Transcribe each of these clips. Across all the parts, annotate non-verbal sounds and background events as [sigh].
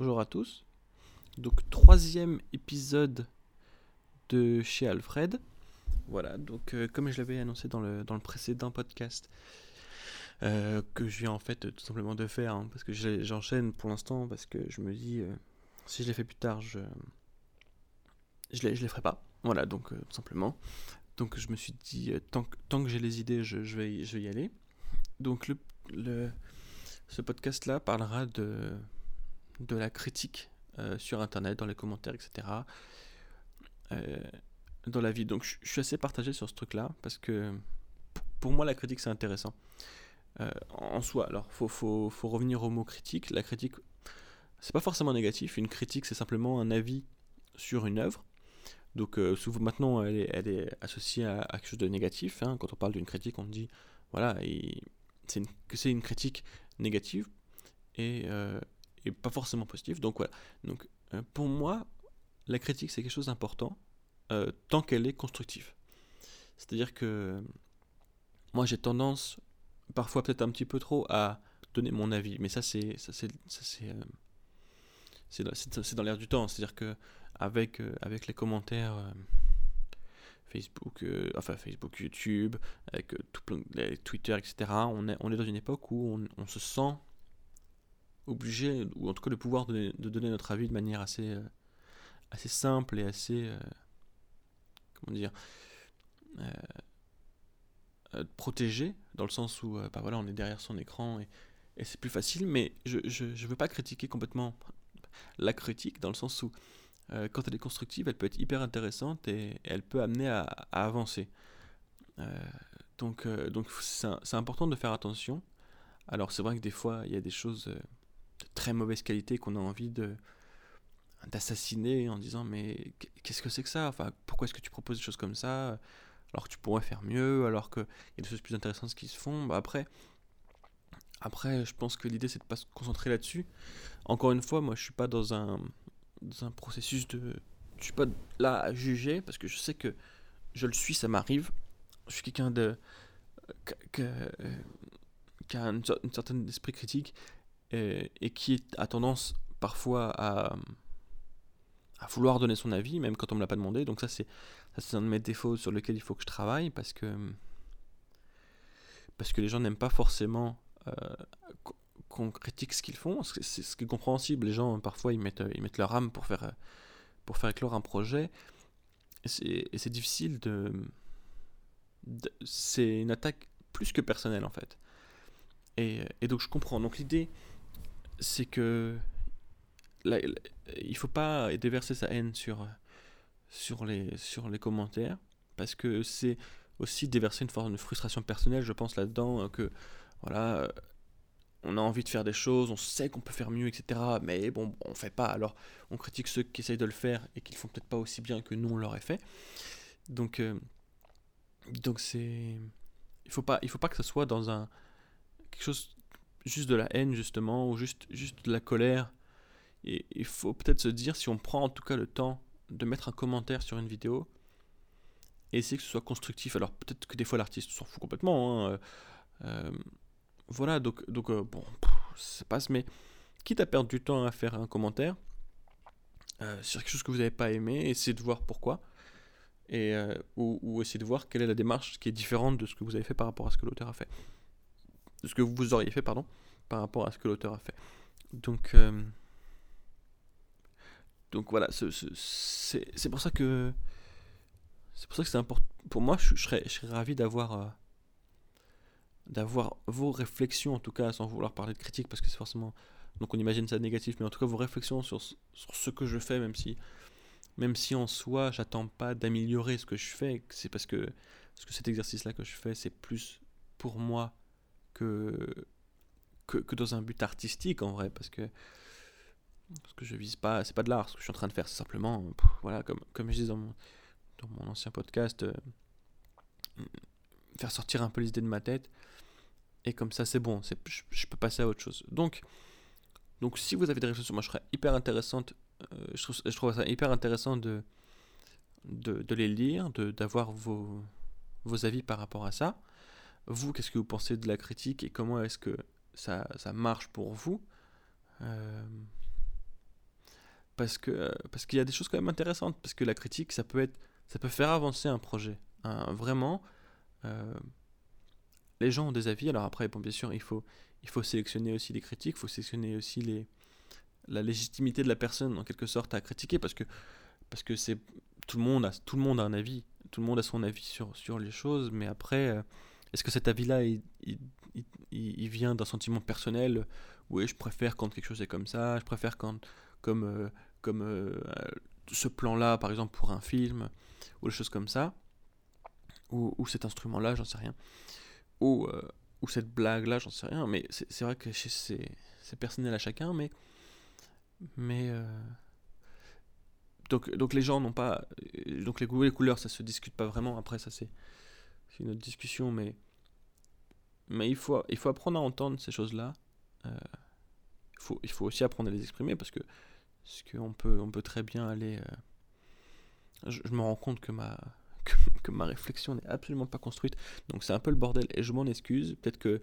bonjour à tous. Donc troisième épisode de chez Alfred. Voilà, donc euh, comme je l'avais annoncé dans le, dans le précédent podcast, euh, que je viens en fait tout simplement de faire, hein, parce que j'enchaîne pour l'instant, parce que je me dis, euh, si je les fais plus tard, je je les, je ferai pas. Voilà, donc tout simplement. Donc je me suis dit, tant que, tant que j'ai les idées, je, je, vais, je vais y aller. Donc le, le ce podcast-là parlera de, de la critique euh, sur Internet, dans les commentaires, etc. Euh, dans la vie. Donc je suis assez partagé sur ce truc-là, parce que pour moi, la critique, c'est intéressant. Euh, en soi, alors, faut, faut, faut, revenir au mot critique. La critique, c'est pas forcément négatif. Une critique, c'est simplement un avis sur une œuvre. Donc, souvent, maintenant, elle est, associée à, quelque chose de négatif. Hein. Quand on parle d'une critique, on dit, voilà, c'est que c'est une critique négative et, et, pas forcément positive. Donc voilà. Donc euh, pour moi, la critique c'est quelque chose d'important euh, tant qu'elle est constructive. C'est-à-dire que moi j'ai tendance parfois peut-être un petit peu trop à donner mon avis, mais ça c'est ça c'est c'est c'est dans l'air du temps. C'est-à-dire que avec avec les commentaires Facebook, euh, enfin Facebook, YouTube, avec euh, tout plein, Twitter, etc. On est, on est dans une époque où on, se sent obligé, ou en tout cas le pouvoir de, de donner notre avis de manière assez, euh, assez simple et assez, comment dire, protégé, dans le sens où bah voilà, on est derrière son écran et, et c'est plus facile, mais je ne veux pas critiquer complètement la critique, dans le sens où euh, quand elle est constructive, elle peut être hyper intéressante et, elle peut amener à, avancer. Euh, donc euh, donc c'est important de faire attention. Alors c'est vrai que des fois, il y a des choses très mauvaise qualité qu'on a envie de d'assassiner en disant mais qu'est-ce que c'est que ça? Enfin, pourquoi est-ce que tu proposes des choses comme ça? Alors que tu pourrais faire mieux, alors qu'il y a des choses plus intéressantes qui se font. Bah après, après, je pense que l'idée c'est de pas se concentrer là-dessus. Encore une fois, moi je suis pas dans un, dans un processus de. Je suis pas là à juger parce que je sais que je le suis, ça m'arrive. Je suis quelqu'un de. qui a une, certaine esprit critique et, et, qui a tendance parfois à, vouloir donner son avis, même quand on me l'a pas demandé. Donc, ça, c'est un de mes défauts sur lequel il faut que je travaille parce que. Parce que les gens n'aiment pas forcément euh, qu'on critique ce qu'ils font, c'est ce qui est compréhensible. Les gens, parfois, ils mettent, ils mettent leur âme pour faire, pour faire éclore un projet. Et c'est difficile de. c'est une attaque plus que personnelle, en fait. Et donc, je comprends. Donc, l'idée, c'est que. Là, il faut pas déverser sa haine sur, sur, les, sur les commentaires, parce que c'est aussi déverser une forme de frustration personnelle, je pense là-dedans, que voilà, on a envie de faire des choses, on sait qu'on peut faire mieux, etc. Mais bon, on fait pas. Alors, on critique ceux qui essayent de le faire et qui le font peut-être pas aussi bien que nous on l'aurait fait. Donc, euh, donc c'est, il faut pas, il faut pas que ce soit dans un quelque chose juste de la haine justement ou juste juste de la colère. Et il faut peut-être se dire si on prend en tout cas le temps de mettre un commentaire sur une vidéo et essayer que ce soit constructif. Alors peut-être que des fois l'artiste s'en fout complètement. Hein, euh, voilà, donc, donc euh, bon, ça passe, mais quitte à perdre du temps à faire un commentaire euh, sur quelque chose que vous n'avez pas aimé, essayez de voir pourquoi, et, euh, ou, ou essayez de voir quelle est la démarche qui est différente de ce que vous avez fait par rapport à ce que l'auteur a fait. Ce que vous auriez fait, pardon, par rapport à ce que l'auteur a fait. Donc, donc voilà, c'est pour ça que c'est pour ça que c'est important. Pour moi, je, serais, je serais ravi d'avoir d'avoir vos réflexions, en tout cas, sans vouloir parler de critique, parce que c'est forcément. Donc on imagine ça négatif, mais en tout cas, vos réflexions sur, sur ce que je fais, même si, même si en soi, j'attends pas d'améliorer ce que je fais, c'est parce que, parce que cet exercice-là que je fais, c'est plus pour moi que, que, dans un but artistique, en vrai, parce que. Parce que je vise pas, c'est pas de l'art, ce que je suis en train de faire, c'est simplement, voilà, comme, comme je disais dans mon, dans mon ancien podcast, euh, faire sortir un peu les idées de ma tête et comme ça, c'est bon, je, je, peux passer à autre chose. Donc, donc, si vous avez des réflexions, moi je serais hyper intéressante, euh, je, trouve, je trouve ça hyper intéressant de, de, de les lire, d'avoir vos, vos avis par rapport à ça. Vous, qu'est-ce que vous pensez de la critique et comment est-ce que ça, ça marche pour vous euh, parce que parce qu'il y a des choses quand même intéressantes parce que la critique ça peut être ça peut faire avancer un projet hein, vraiment euh, les gens ont des avis. Alors après bon bien sûr il faut il faut sélectionner aussi les critiques il faut sélectionner aussi les la légitimité de la personne en quelque sorte à critiquer parce que parce que tout le monde a tout le monde a un avis tout le monde a son avis sur sur les choses mais après euh, est-ce que cet avis là il, vient d'un sentiment personnel oui je préfère quand quelque chose est comme ça je préfère quand comme euh, comme euh, ce plan là par exemple pour un film ou des choses comme ça ou, cet instrument là j'en sais rien ou cette blague là j'en sais rien mais c'est vrai que c'est personnel à chacun mais mais euh, donc, donc les gens n'ont pas. Donc les goûts et les couleurs, ça se discute pas vraiment. Après, ça c'est une autre discussion, mais mais il faut il faut apprendre à entendre ces choses-là. Euh, il faut il faut aussi apprendre à les exprimer parce que parce qu'on peut on peut très bien aller. Euh, je, me rends compte que ma [laughs] que, ma réflexion n'est absolument pas construite, donc c'est un peu le bordel et je m'en excuse. Peut-être que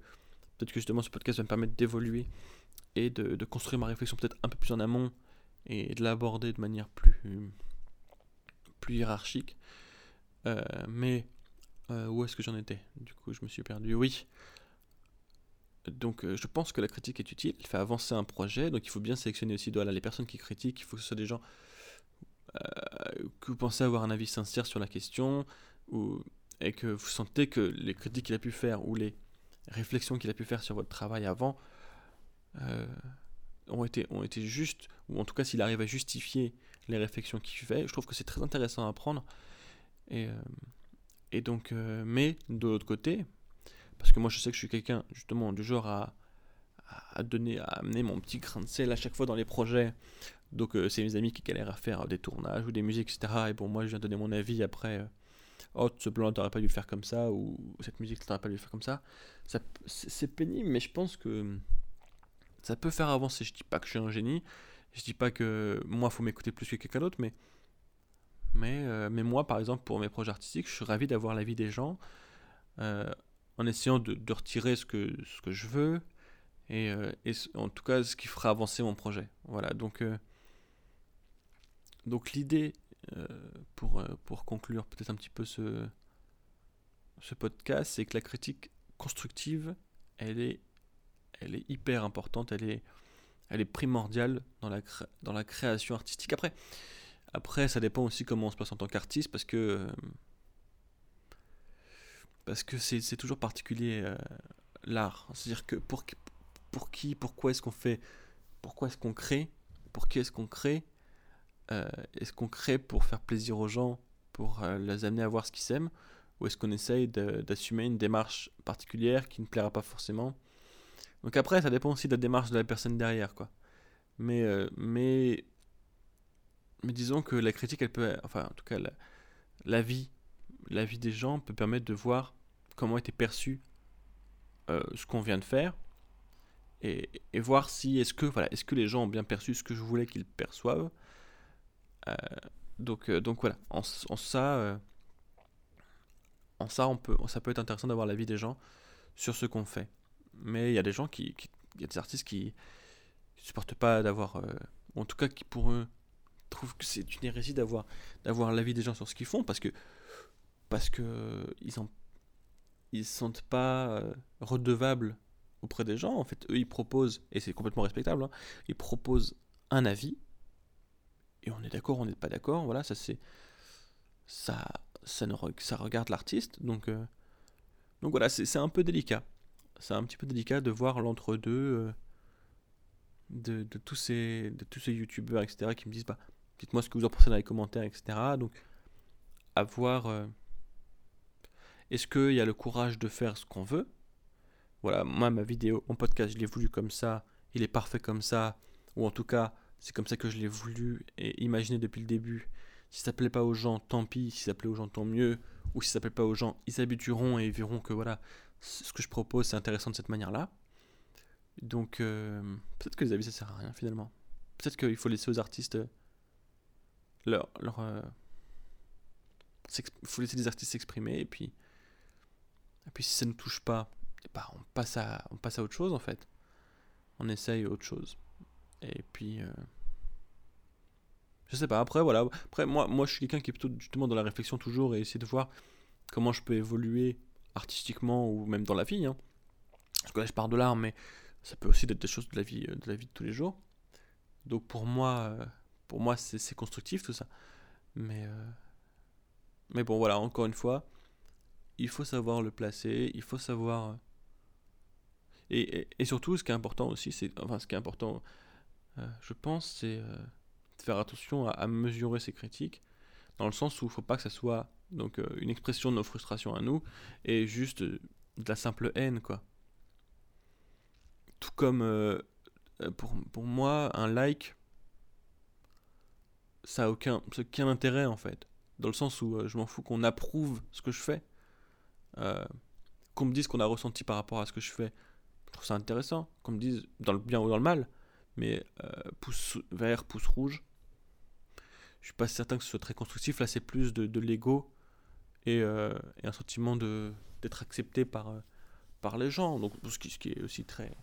peut-être que justement ce podcast va me permettre d'évoluer et de, construire ma réflexion peut-être un peu plus en amont et de l'aborder de manière plus, plus hiérarchique. Euh, mais euh, où est-ce que j'en étais? Du coup, je me suis perdu. Oui. Donc, euh, je pense que la critique est utile. Elle fait avancer un projet. Donc, il faut bien sélectionner aussi les personnes qui critiquent. Il faut que ce soit des gens que vous pensez avoir un avis sincère sur la question ou, et que vous sentez que les critiques qu'il a pu faire ou les réflexions qu'il a pu faire sur votre travail avant euh, ont, été, ont été justes, ou en tout cas s'il arrive à justifier les réflexions qu'il fait, je trouve que c'est très intéressant à apprendre. Et, euh, et donc, euh, mais de l'autre côté, parce que moi je sais que je suis quelqu'un justement du genre à, à donner, à amener mon petit grain de sel à chaque fois dans les projets. Donc c'est mes amis qui galèrent à faire des tournages ou des musiques, etc. Et bon, moi je viens donner mon avis après. oh, ce plan t'aurais pas dû le faire comme ça, ou cette musique t'aurais pas dû le faire comme ça. ça c'est pénible, mais je pense que ça peut faire avancer. Je dis pas que je suis un génie, je dis pas que moi faut m'écouter plus que quelqu'un d'autre, mais mais, euh, mais moi par exemple pour mes projets artistiques, je suis ravi d'avoir l'avis des gens euh, en essayant de, de, retirer ce que, ce que je veux et, euh, et, en tout cas ce qui fera avancer mon projet. Voilà donc donc l'idée pour, pour conclure peut-être un petit peu ce, ce podcast, c'est que la critique constructive, elle est elle est hyper importante, elle est, elle est primordiale dans la, dans la création artistique. Après, après, ça dépend aussi comment on se passe en tant qu'artiste, parce que euh, parce que c'est toujours particulier euh, l'art. C'est-à-dire que pour, pour qui, pourquoi est-ce qu'on fait, pourquoi est-ce qu'on crée, pour qui est-ce qu'on crée, euh, est-ce qu'on crée pour faire plaisir aux gens, pour les amener à voir ce qu'ils aiment, ou est-ce qu'on essaye d'assumer une démarche particulière qui ne plaira pas forcément donc après, ça dépend aussi de la démarche de la personne derrière, quoi. Mais, mais, mais disons que la critique, elle peut, enfin, en tout cas, la, vie, la vie des gens peut permettre de voir comment était perçu euh, ce qu'on vient de faire et, et voir si est-ce que voilà, est-ce que les gens ont bien perçu ce que je voulais qu'ils perçoivent. Euh, donc, donc voilà, en, ça, en ça, on peut, ça peut être intéressant d'avoir l'avis des gens sur ce qu'on fait mais il y a des gens qui, il y a des artistes qui supportent pas d'avoir, euh, en tout cas qui pour eux trouvent que c'est une hérésie d'avoir d'avoir l'avis des gens sur ce qu'ils font parce que parce que ils en ils se sentent pas euh, redevables auprès des gens. En fait, eux ils proposent et c'est complètement respectable. Hein, ils proposent un avis et on est d'accord, on n'est pas d'accord. Voilà, ça c'est ça ça ne ça regarde l'artiste donc euh, donc voilà c'est un peu délicat c'est un petit peu délicat de voir l'entre-deux euh, de, de, tous ces, de tous ces youtubeurs, etc., qui me disent bah, dites-moi ce que vous en pensez dans les commentaires, etc. Donc, à voir. Euh, est-ce qu'il y a le courage de faire ce qu'on veut? Voilà, moi, ma vidéo, mon podcast, je l'ai voulu comme ça, il est parfait comme ça, ou en tout cas, c'est comme ça que je l'ai voulu et imaginé depuis le début. Si ça plaît pas aux gens, tant pis. Si ça plaît aux gens, tant mieux. Ou si ça plaît pas aux gens, ils s'habitueront et ils verront que voilà, ce que je propose, c'est intéressant de cette manière-là. Donc, euh, peut-être que les avis, ça sert à rien finalement. Peut-être qu'il faut laisser aux artistes euh, leur. euh, faut laisser les artistes s'exprimer et puis. Puis, si ça ne touche pas, bah, on, passe à, on passe à autre chose en fait. On essaye autre chose. Et puis. Je sais pas, après, voilà. Après, moi, moi je suis quelqu'un qui est plutôt justement dans la réflexion toujours et essayer de voir comment je peux évoluer artistiquement ou même dans la vie. Hein. Parce que là, je pars de l'art, mais ça peut aussi être des choses de la vie, de la vie de tous les jours. Donc pour moi, euh, pour moi c'est constructif tout ça. Mais, euh, mais bon, voilà, encore une fois, il faut savoir le placer, il faut savoir. Euh, et, et, surtout, ce qui est important aussi, c'est. Enfin, ce qui est important, je pense, c'est de faire attention à, mesurer ses critiques, dans le sens où il ne faut pas que ça soit donc, une expression de nos frustrations à nous, et juste de la simple haine, quoi. Tout comme euh, pour, pour moi, un like, ça n'a aucun, aucun intérêt en fait. Dans le sens où euh, je m'en fous qu'on approuve ce que je fais. Euh, qu'on me dise qu'on a ressenti par rapport à ce que je fais. Je trouve ça intéressant. Qu'on me dise dans le bien ou dans le mal. Mais pouce vert, pouce rouge. Je suis pas certain que ce soit très constructif. Là, c'est plus de, de l'ego et, et, un sentiment d'être accepté par, par les gens. Donc, ce qui, ce qui est aussi très,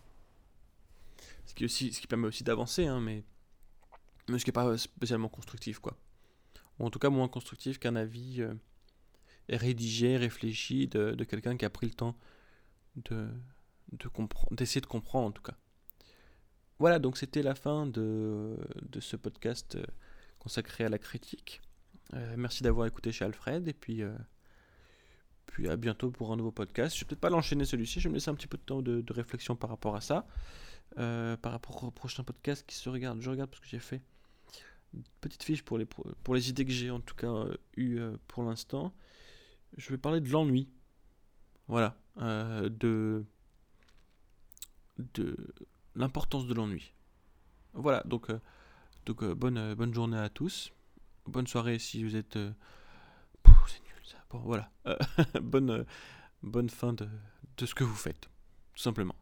ce qui, aussi, ce qui permet aussi d'avancer, hein, mais, mais ce qui n'est pas spécialement constructif, quoi. Ou en tout cas moins constructif qu'un avis euh, rédigé, réfléchi de, de quelqu'un qui a pris le temps de, de d'essayer de comprendre, en tout cas. Voilà, donc c'était la fin de, de ce podcast euh, consacré à la critique. Euh, merci d'avoir écouté chez Alfred, et puis, puis à bientôt pour un nouveau podcast. Je vais peut-être pas l'enchaîner celui-ci, je vais me laisser un petit peu de temps de, de réflexion par rapport à ça. Par rapport au prochain podcast qui se regarde. Je regarde parce que j'ai fait petite fiche pour les, pour les idées que j'ai en tout cas euh, eues euh, pour l'instant. Je vais parler de l'ennui. Voilà. de de l'importance de l'ennui. Voilà, donc, donc bonne, bonne journée à tous. Bonne soirée si vous êtes... c'est nul ça. Bon, voilà. [laughs] bonne, bonne fin de, de ce que vous faites, tout simplement.